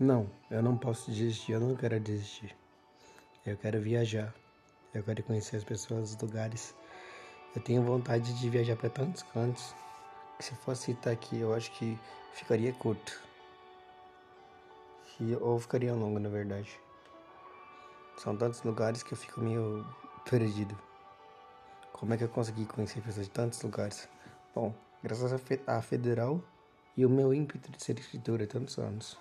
Não, eu não posso desistir, eu não quero desistir. Eu quero viajar. Eu quero conhecer as pessoas, os lugares. Eu tenho vontade de viajar para tantos cantos que se fosse citar aqui, eu acho que ficaria curto. Ou ficaria longo, na verdade. São tantos lugares que eu fico meio perdido. Como é que eu consegui conhecer pessoas de tantos lugares? Bom, graças à Federal e o meu ímpeto de ser escritor há tantos anos.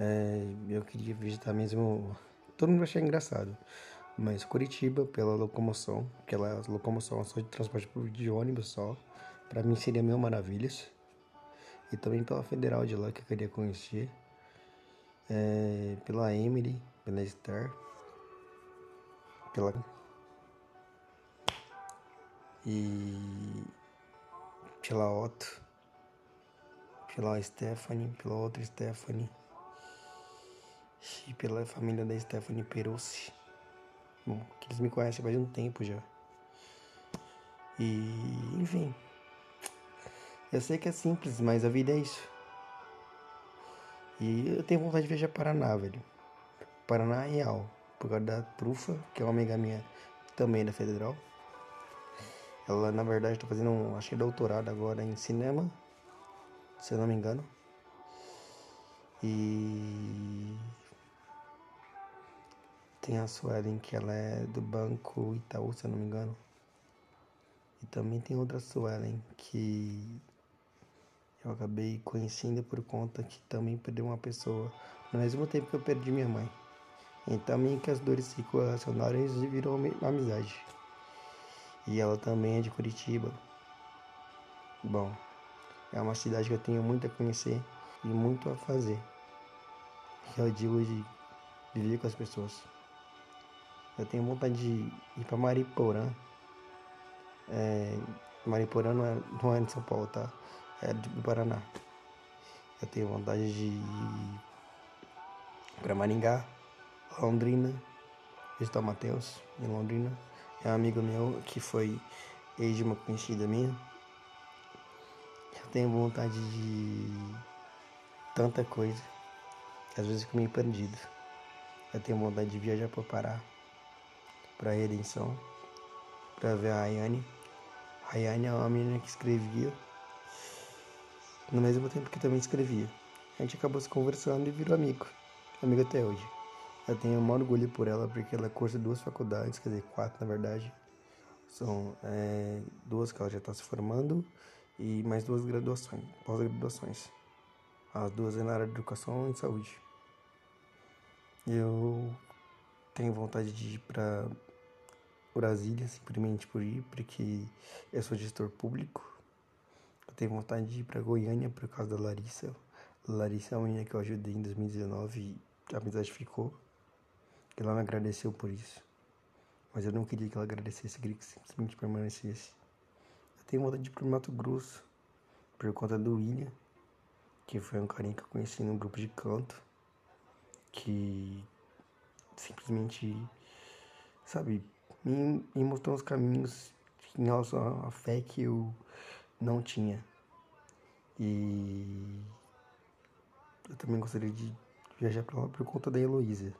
É, eu queria visitar mesmo. Todo mundo vai achar engraçado. Mas Curitiba, pela locomoção, aquela locomoção só de transporte de ônibus só, para mim seria mil maravilhas. E também pela Federal de lá que eu queria conhecer. É, pela Emily, pela Star, pela. E. pela Otto, pela Stephanie, pela outra Stephanie e pela família da Stephanie Perossi. Bom, que eles me conhecem faz um tempo já. E, enfim. Eu sei que é simples, mas a vida é isso. E eu tenho vontade de viajar para Paraná, velho. Paraná é real. Por causa da Trufa, que é uma amiga minha também da Federal. Ela, na verdade, está fazendo, um, acho que doutorado agora em cinema, se eu não me engano. E tem a Suelen, que ela é do Banco Itaú, se eu não me engano. E também tem outra Suelen, que eu acabei conhecendo por conta que também perdeu uma pessoa no mesmo tempo que eu perdi minha mãe. Então meio que as dores se correlacionaram e virou amizade. E ela também é de Curitiba. Bom, é uma cidade que eu tenho muito a conhecer e muito a fazer. Eu digo de viver com as pessoas. Eu tenho vontade de ir para Mariporã. É, Mariporã não é, não é de São Paulo, tá? É do Paraná. Eu tenho vontade de ir para Maringá, Londrina, visitar o Matheus em Londrina. É um amigo meu que foi ex de uma conhecida minha. Eu tenho vontade de tanta coisa. Às vezes fico meio perdido. Eu tenho vontade de viajar para Pará para redenção, para ver a Ayane. A Ayane é uma menina que escrevia, no mesmo tempo que também escrevia. A gente acabou se conversando e virou amigo, amigo até hoje. Eu tenho um orgulho por ela porque ela cursa duas faculdades, quer dizer, quatro na verdade. São é, duas que ela já está se formando e mais duas graduações, pós-graduações. As duas é na área de educação e saúde. Eu tenho vontade de ir para Brasília, simplesmente por ir, porque eu sou gestor público. Eu tenho vontade de ir para Goiânia por causa da Larissa. Larissa é uma menina que eu ajudei em 2019 e a amizade ficou. Ela me agradeceu por isso. Mas eu não queria que ela agradecesse, queria que simplesmente permanecesse. Eu tenho vontade de ir para Mato Grosso por conta do William, que foi um carinha que eu conheci num grupo de canto, que simplesmente, sabe, me, me mostrou os caminhos em relação à fé que eu não tinha. E eu também gostaria de viajar para lá por conta da Heloísa.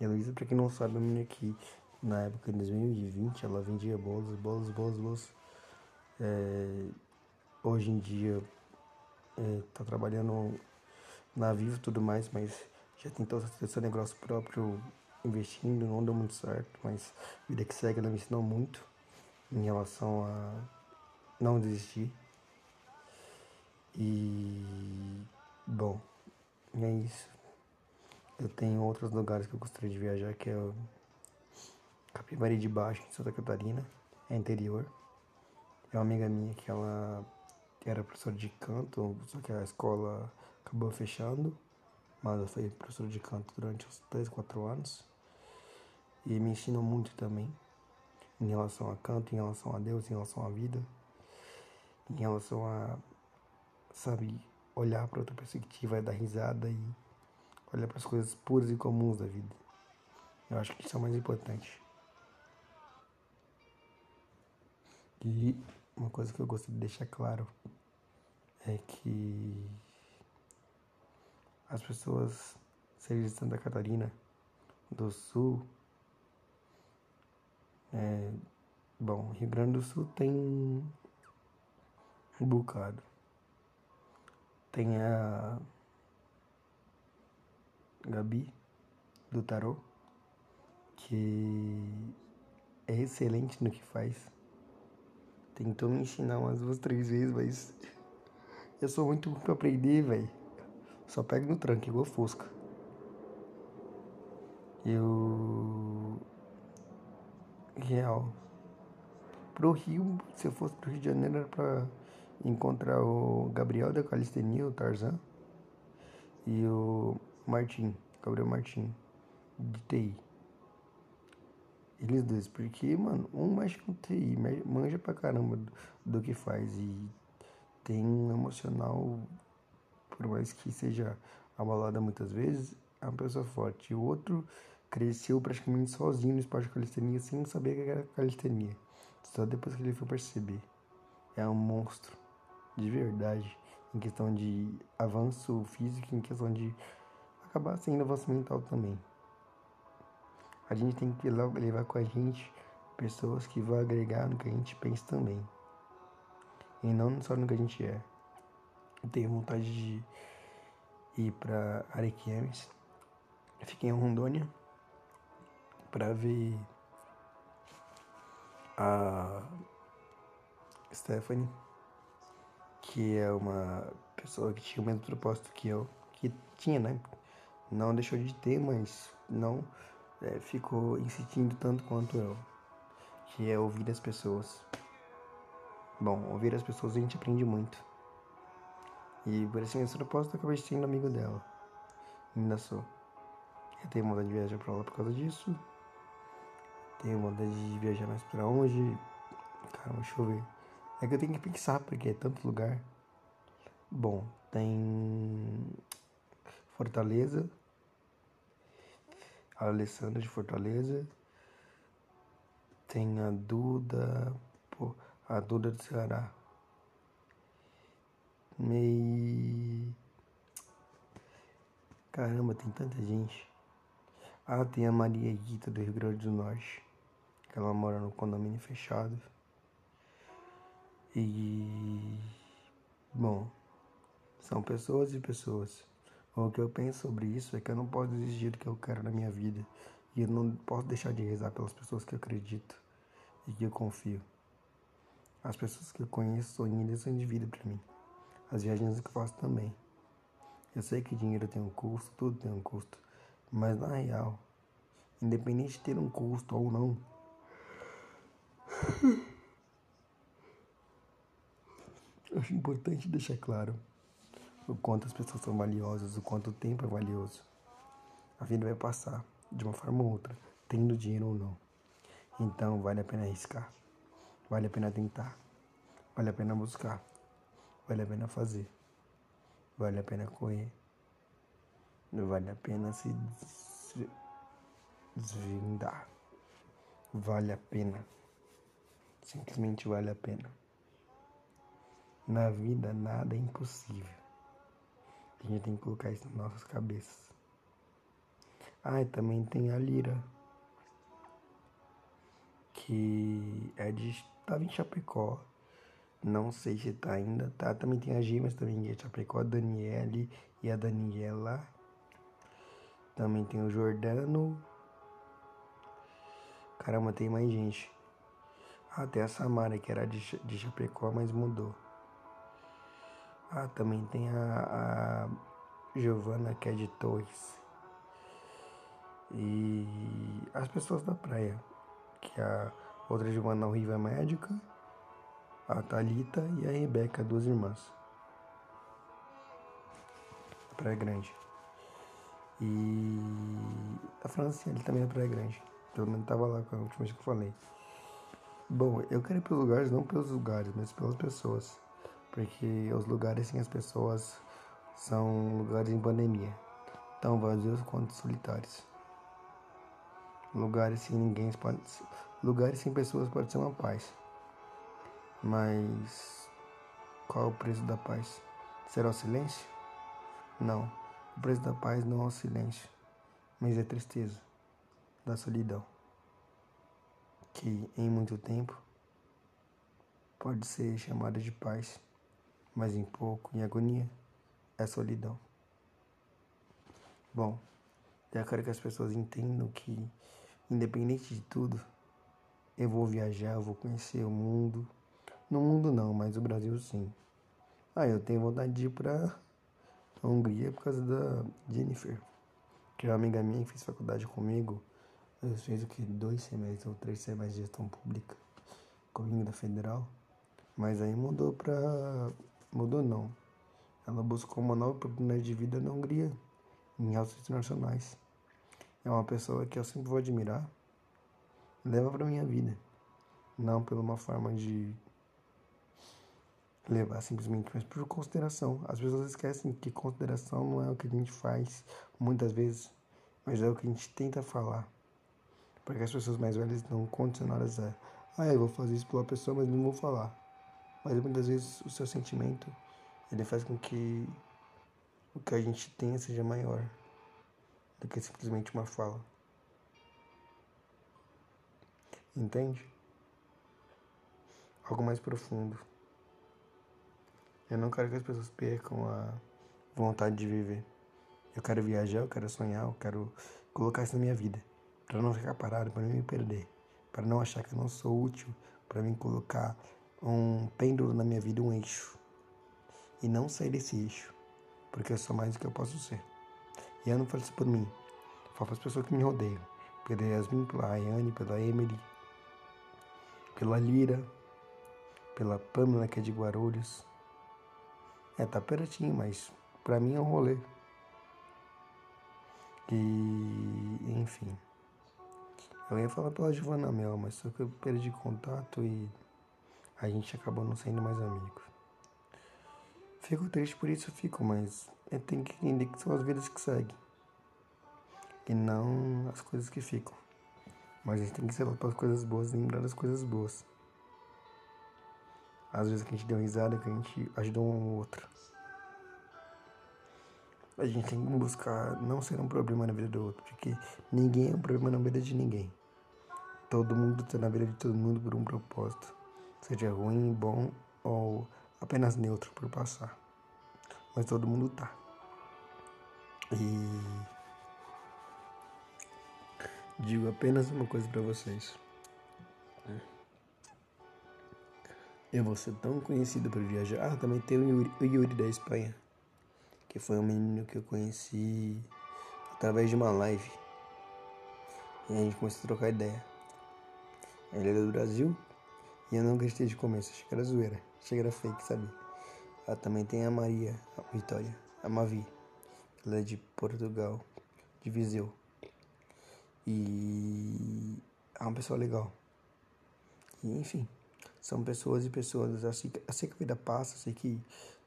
Heloísa, para quem não sabe, é uma menina que na época de 2020 ela vendia bolos, bolos, bolos, bolos. É, hoje em dia é, tá trabalhando na Vivo e tudo mais, mas já tentou ter seu negócio próprio investindo, não deu muito certo, mas vida que segue ela me ensinou muito em relação a não desistir. E bom, é isso. Eu tenho outros lugares que eu gostaria de viajar, que é Capivari de Baixo, em Santa Catarina, é interior. É uma amiga minha que ela era professora de canto, só que a escola acabou fechando, mas eu fui professora de canto durante uns 3, 4 anos. E me ensinou muito também em relação a canto, em relação a Deus, em relação à vida, em relação a, sabe, olhar para outra perspectiva, dar risada e olhar para as coisas puras e comuns da vida. Eu acho que isso é o mais importante. E uma coisa que eu gostaria de deixar claro é que as pessoas, seja de Santa Catarina, do Sul, é, bom, Rio Grande do Sul tem um bocado. Tem a Gabi do Tarot, que é excelente no que faz. Tentou me ensinar umas duas, três vezes, mas eu sou muito bom pra aprender, velho. Só pego no tranco, igual Fusca. Eu. Real. Pro Rio, se eu fosse pro Rio de Janeiro, era pra encontrar o Gabriel da Calistenia, o Tarzan. E o Martim, Gabriel Martim, de TI. Eles dois, porque, mano, um mexe com TI, manja pra caramba do, do que faz e tem um emocional, por mais que seja abalada muitas vezes, é uma pessoa forte. E o outro cresceu praticamente sozinho no esporte de calistenia sem saber o que era calistenia. Só depois que ele foi perceber. É um monstro, de verdade, em questão de avanço físico, em questão de acabar sendo avanço mental também. A gente tem que levar com a gente pessoas que vão agregar no que a gente pensa também. E não só no que a gente é. Eu tenho vontade de ir para Arequiames. Fiquei em Rondônia para ver a Stephanie, que é uma pessoa que tinha o mesmo propósito que eu, que tinha, né? Não deixou de ter, mas não é, ficou insistindo tanto quanto eu, que é ouvir as pessoas. Bom, ouvir as pessoas a gente aprende muito. E por esse mesmo propósito eu acabei sendo amigo dela. Ainda sou. Eu tenho vontade de viajar pra lá por causa disso. Tenho vontade de viajar mais pra onde. Caramba, deixa eu ver. É que eu tenho que pensar, porque é tanto lugar. Bom, tem Fortaleza, a Alessandra de Fortaleza. Tem a Duda, pô, a Duda do Ceará. Mei. Caramba, tem tanta gente. Ah, tem a Maria Guita do Rio Grande do Norte. Que ela mora no condomínio fechado. E. Bom, são pessoas e pessoas. O que eu penso sobre isso é que eu não posso exigir o que eu quero na minha vida. E eu não posso deixar de rezar pelas pessoas que eu acredito e que eu confio. As pessoas que eu conheço são lição de vida para mim. As viagens que eu faço também. Eu sei que dinheiro tem um custo, tudo tem um custo. Mas na real, independente de ter um custo ou não, acho importante deixar claro o quanto as pessoas são valiosas, o quanto o tempo é valioso. A vida vai passar, de uma forma ou outra, tendo dinheiro ou não. Então vale a pena arriscar, vale a pena tentar, vale a pena buscar, vale a pena fazer, vale a pena correr, vale a pena se desvendar, vale a pena, simplesmente vale a pena. Na vida nada é impossível. A gente tem que colocar isso nas nossas cabeças. Ah, e também tem a Lira. Que é de. Tava em Chapecó. Não sei se tá ainda. Tá, também tem a G, mas também é Chapecó, a Daniele e a Daniela. Também tem o Jordano. Caramba, tem mais gente. Tem a Samara, que era de, de Chapecó, mas mudou. Ah, também tem a, a Giovana, que é de Torres. E as pessoas da praia, que a outra Giovana Riva é médica, a Talita e a Rebeca, duas irmãs. Praia Grande. E a Franciele também é Praia Grande. Pelo menos tava lá com a última vez que eu falei. Bom, eu quero ir pelos lugares, não pelos lugares, mas pelas pessoas porque os lugares sem as pessoas são lugares em pandemia, tão vazios quanto solitários. Lugares sem ninguém pode, lugares sem pessoas pode ser uma paz. Mas qual é o preço da paz? Será o silêncio? Não. O preço da paz não é o silêncio, mas é a tristeza, da solidão, que em muito tempo pode ser chamada de paz, mas em pouco, em agonia, é solidão. Bom, eu quero que as pessoas entendam que, independente de tudo, eu vou viajar, eu vou conhecer o mundo. No mundo não, mas o Brasil sim. Ah, eu tenho vontade de ir pra Hungria por causa da Jennifer, que é uma amiga minha que fez faculdade comigo. Eu fez o que? Dois semestres ou três semestres de gestão pública comigo da federal. Mas aí mudou pra. Mudou não. Ela buscou uma nova oportunidade de vida na Hungria, em altos internacionais. É uma pessoa que eu sempre vou admirar. Leva pra minha vida. Não por uma forma de levar simplesmente, mas por consideração. As pessoas esquecem que consideração não é o que a gente faz muitas vezes, mas é o que a gente tenta falar. Porque as pessoas mais velhas estão condicionadas a, ah, eu vou fazer isso pela pessoa, mas não vou falar. Mas muitas vezes o seu sentimento, ele faz com que o que a gente tenha seja maior do que simplesmente uma fala. Entende? Algo mais profundo. Eu não quero que as pessoas percam a vontade de viver. Eu quero viajar, eu quero sonhar, eu quero colocar isso na minha vida. Para não ficar parado, para não me perder. Para não achar que eu não sou útil. Para mim colocar um pêndulo na minha vida, um eixo. E não sair desse eixo. Porque eu sou mais do que eu posso ser. E eu não falo isso por mim. Eu falo para as pessoas que me rodeiam. Pela Yasmin, pela Ayane, pela Emily, pela Lira, pela Pamela, que é de Guarulhos é, tá pertinho, mas pra mim é um rolê. E, enfim. Eu ia falar pela Giovana Mel, mas só que eu perdi contato e a gente acabou não sendo mais amigos. Fico triste por isso, fico, mas eu tenho que entender que são as vidas que seguem. E não as coisas que ficam. Mas a gente tem que lá para as coisas boas e lembrar das coisas boas. Às vezes que a gente deu risada, que a gente ajudou um ao outro. A gente tem que buscar não ser um problema na vida do outro, porque ninguém é um problema na vida de ninguém. Todo mundo está na vida de todo mundo por um propósito, seja ruim, bom ou apenas neutro por passar. Mas todo mundo tá. E digo apenas uma coisa para vocês. Eu vou ser tão conhecido por viajar. Ah, também tem o Yuri, o Yuri da Espanha, que foi um menino que eu conheci através de uma live. E a gente começou a trocar ideia. Ele era do Brasil e eu não gostei de começo, achei que era zoeira, achei que era fake, sabe? Ah, também tem a Maria, a Vitória, a Mavi, ela é de Portugal, de Viseu. E é uma pessoa legal. E enfim. São pessoas e pessoas. Eu sei que a vida passa, eu sei que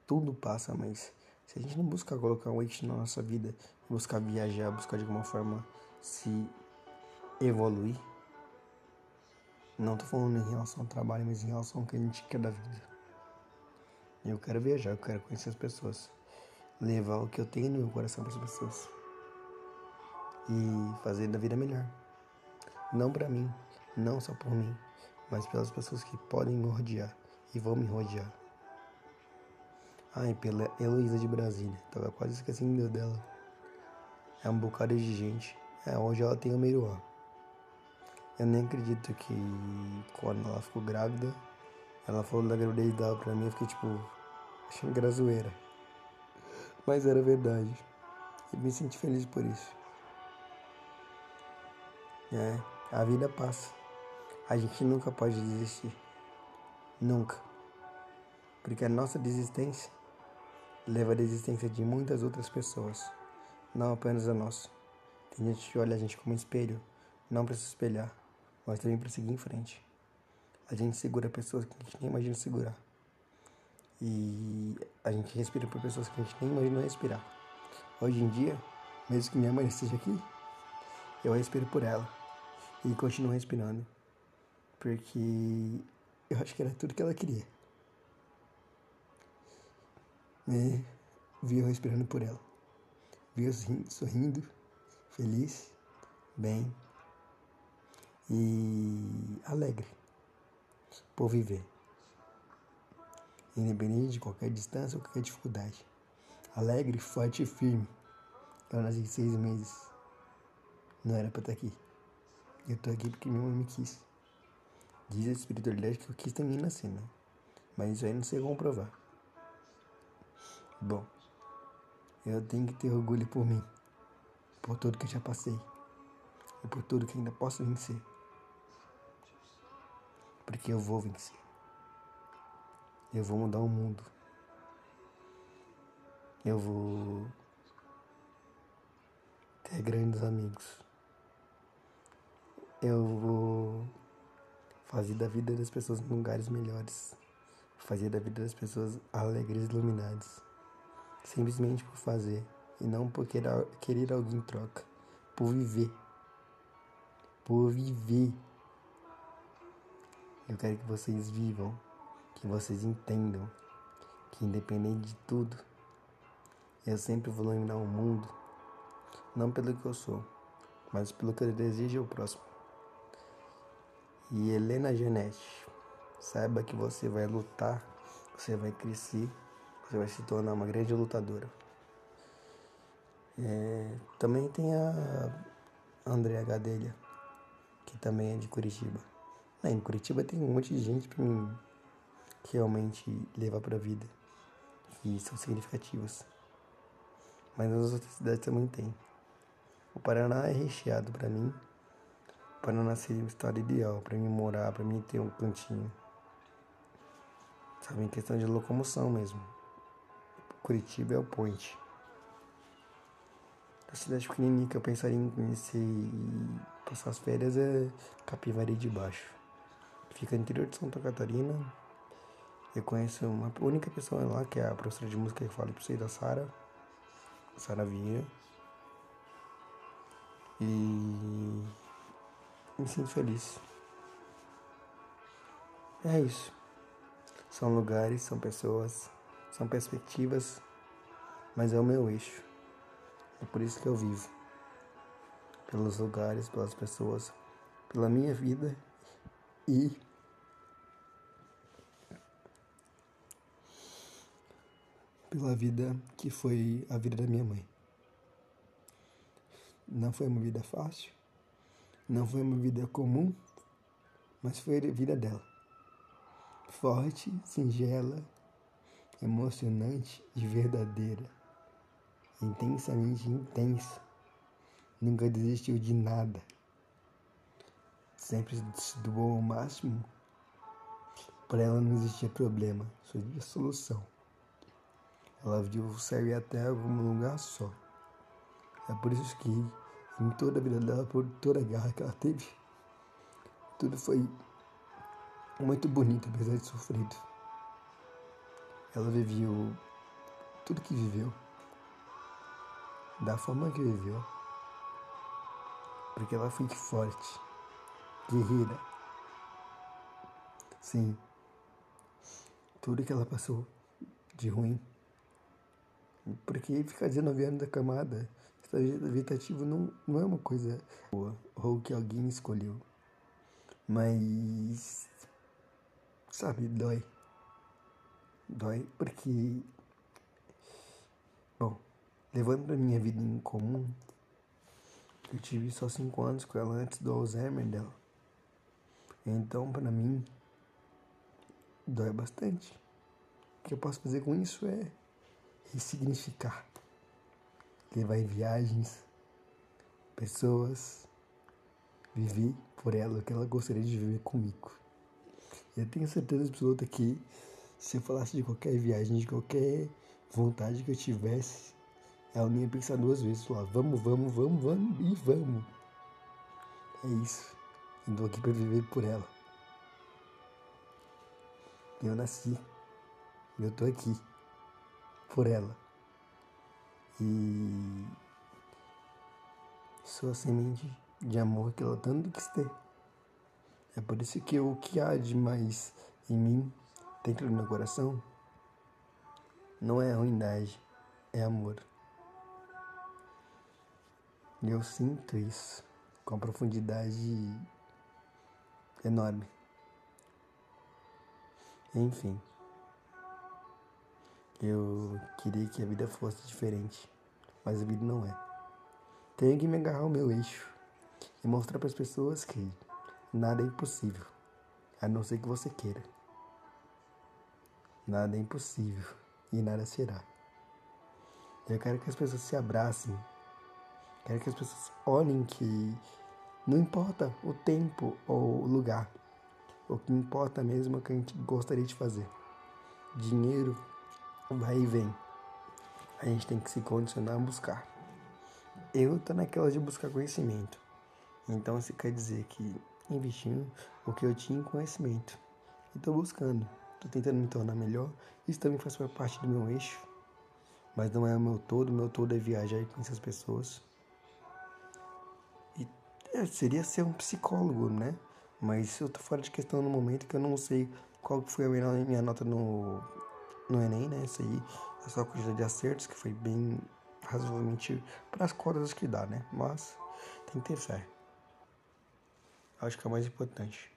tudo passa, mas se a gente não buscar colocar um eixo na nossa vida, buscar viajar, buscar de alguma forma se evoluir, não tô falando em relação ao trabalho, mas em relação ao que a gente quer da vida. Eu quero viajar, eu quero conhecer as pessoas, levar o que eu tenho no meu coração para as pessoas e fazer da vida melhor. Não para mim, não só por mim, mas pelas pessoas que podem me rodear e vão me rodear. E pela Heloísa de Brasília, tava quase esquecendo dela. É um bocado de gente. É, hoje ela tem o Meiruan. Eu nem acredito que quando ela ficou grávida, ela falou da gravidez dela pra mim, eu fiquei tipo, achando que era zoeira. Mas era verdade. E me senti feliz por isso. É, a vida passa. A gente nunca pode desistir. Nunca. Porque a nossa desistência leva à desistência de muitas outras pessoas, não apenas a nossa. Tem gente que olha a gente como espelho, não para se espelhar, mas também para seguir em frente. A gente segura pessoas que a gente nem imagina segurar. E a gente respira por pessoas que a gente nem imagina respirar. Hoje em dia, mesmo que minha mãe esteja aqui, eu respiro por ela e continuo respirando. Porque eu acho que era tudo que ela queria. E vi eu respirando por ela. viu sorrindo, feliz, bem e alegre por viver. Independente de qualquer distância ou qualquer dificuldade. Alegre, forte e firme. Eu nasci seis meses. Não era pra estar aqui. Eu tô aqui porque minha mãe me quis. Diz a espiritualidade que eu quis também nascer, né? Mas isso aí não sei comprovar. Bom, eu tenho que ter orgulho por mim, por tudo que eu já passei e por tudo que ainda posso vencer. Porque eu vou vencer. Eu vou mudar o mundo. Eu vou ter grandes amigos. Eu vou fazer da vida das pessoas lugares melhores. Fazer da vida das pessoas alegres e iluminadas simplesmente por fazer e não por querer, algo em troca, por viver. Por viver. Eu quero que vocês vivam, que vocês entendam que independente de tudo, eu sempre vou iluminar o mundo, não pelo que eu sou, mas pelo que eu desejo ao próximo. E Helena Genete, saiba que você vai lutar, você vai crescer você vai se tornar uma grande lutadora. É, também tem a Andréa Gadelha, que também é de Curitiba. É, em Curitiba tem um monte de gente para mim realmente levar para a vida, que são significativas. Mas nas outras cidades também tem. O Paraná é recheado para mim. O Paraná seria o estado ideal para mim morar, para mim ter um cantinho. Sabe, em questão de locomoção mesmo. Curitiba é o point. A cidade pequenininha que eu pensaria em conhecer e passar as férias é Capivari de Baixo. Fica no interior de Santa Catarina. Eu conheço uma única pessoa lá, que é a professora de música que eu falei pra vocês, da Sara. Sara Vieira. E me sinto feliz. É isso. São lugares, são pessoas são perspectivas, mas é o meu eixo. É por isso que eu vivo. Pelos lugares, pelas pessoas, pela minha vida e pela vida que foi a vida da minha mãe. Não foi uma vida fácil, não foi uma vida comum, mas foi a vida dela. Forte, singela, emocionante e verdadeira, intensamente intensa. Nunca desistiu de nada. Sempre se doou ao máximo. Para ela não existia problema, só havia solução. Ela viu o céu e a terra como um lugar só. É por isso que em toda a vida dela, por toda a guerra que ela teve, tudo foi muito bonito, apesar de sofrido. Ela viveu tudo que viveu, da forma que viveu, porque ela foi forte, guerreira. Sim, tudo que ela passou de ruim. Porque ficar 19 anos da camada, vegetativo não, não é uma coisa boa, ou que alguém escolheu. Mas, sabe, dói. Dói porque, bom, levando a minha vida em comum, eu tive só cinco anos com ela antes do Alzheimer dela. Então, para mim, dói bastante. O que eu posso fazer com isso é ressignificar, levar em viagens, pessoas, viver por ela o que ela gostaria de viver comigo. Eu tenho certeza absoluta que se eu falasse de qualquer viagem, de qualquer vontade que eu tivesse, ela nem ia pensar duas vezes. Falar, vamos, vamos, vamos, vamos e vamos. É isso. Eu tô aqui pra viver por ela. Eu nasci. Eu tô aqui. Por ela. E sou a semente de amor que ela tanto quis ter. É por isso que o que há de mais em mim dentro do meu coração não é ruindade, é amor. E eu sinto isso com uma profundidade enorme. Enfim, eu queria que a vida fosse diferente, mas a vida não é. Tenho que me agarrar ao meu eixo e mostrar para as pessoas que nada é impossível, a não ser que você queira. Nada é impossível e nada será. Eu quero que as pessoas se abracem, quero que as pessoas olhem que não importa o tempo ou o lugar, o que importa mesmo é o que a gente gostaria de fazer. Dinheiro vai e vem. A gente tem que se condicionar a buscar. Eu tô naquela de buscar conhecimento. Então isso quer dizer que investindo o que eu tinha em conhecimento. E tô buscando. Tô tentando me tornar melhor. Isso também faz parte do meu eixo. Mas não é o meu todo. O meu todo é viajar e conhecer as pessoas. E é, seria ser um psicólogo, né? Mas eu tô fora de questão no momento que eu não sei qual foi a minha nota no, no Enem, né? Isso aí é só a quantidade de acertos, que foi bem razoavelmente para as cotas que dá, né? Mas tem que ter fé. Acho que é o mais importante.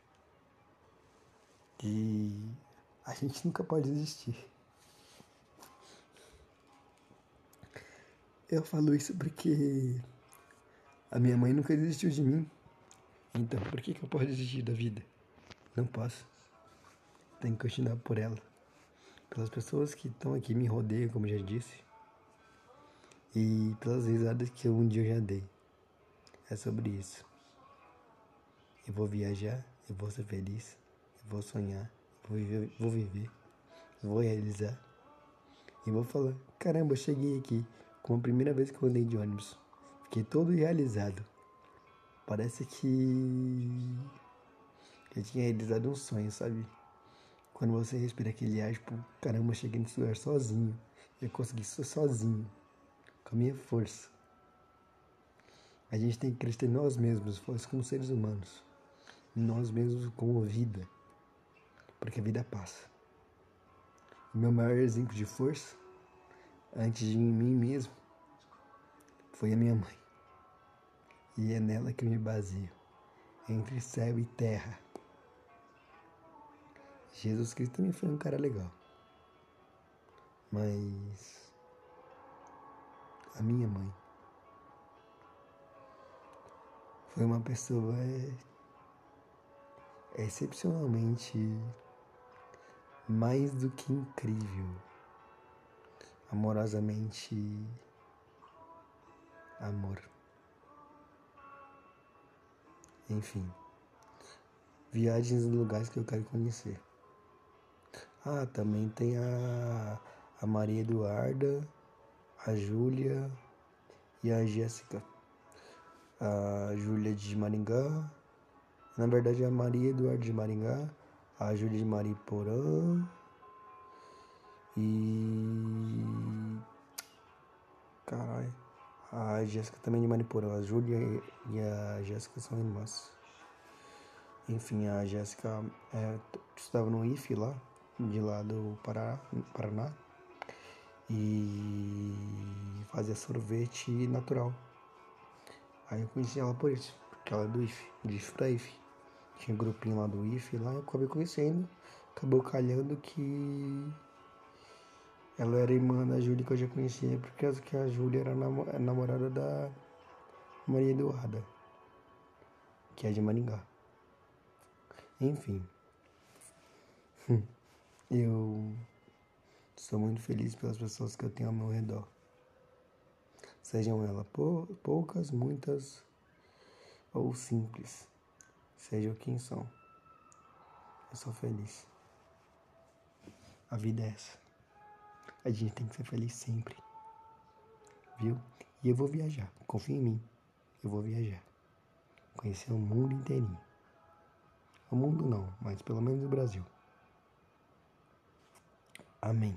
E a gente nunca pode desistir. Eu falo isso porque a minha mãe nunca desistiu de mim. Então, por que, que eu posso desistir da vida? Não posso. Tenho que continuar por ela. Pelas pessoas que estão aqui me rodeiam, como já disse. E pelas risadas que um dia eu já dei. É sobre isso. Eu vou viajar, eu vou ser feliz, eu vou sonhar, vou viver, vou, viver, vou realizar. E vou falar, caramba, eu cheguei aqui como a primeira vez que eu andei de ônibus. Fiquei todo realizado. Parece que eu tinha realizado um sonho, sabe? Quando você respira aquele ar, tipo, caramba, eu cheguei nesse lugar sozinho. Eu consegui isso sozinho. Com a minha força. A gente tem que acreditar em nós mesmos, como seres humanos. Nós mesmos como vida. Porque a vida passa. O meu maior exemplo de força, antes de mim mesmo, foi a minha mãe. E é nela que me baseio. Entre céu e terra. Jesus Cristo também foi um cara legal. Mas a minha mãe foi uma pessoa excepcionalmente mais do que incrível, amorosamente amor. Enfim, viagens em lugares que eu quero conhecer. Ah, também tem a, a Maria Eduarda, a Júlia e a Jéssica. A Júlia de Maringá, na verdade a Maria Eduarda de Maringá, a Júlia de Mariporã e. Caralho. A Jéssica também de Mariporã. A Júlia e a Jéssica são irmãs. Enfim, a Jéssica é, estudava no IF lá de lá do Pará, Paraná e fazia sorvete natural. Aí eu conheci ela por isso, porque ela é do IF, de IF pra IF. Tinha um grupinho lá do IF lá, eu acabei conhecendo, acabou calhando que ela era irmã da Júlia que eu já conhecia, porque a Júlia era namorada da Maria Eduarda, que é de Maringá. Enfim. Eu sou muito feliz pelas pessoas que eu tenho ao meu redor. Sejam elas poucas, muitas ou simples. Sejam quem são. Eu sou feliz. A vida é essa. A gente tem que ser feliz sempre. Viu? E eu vou viajar. Confia em mim. Eu vou viajar. Conhecer o mundo inteirinho. O mundo não, mas pelo menos o Brasil. Amém.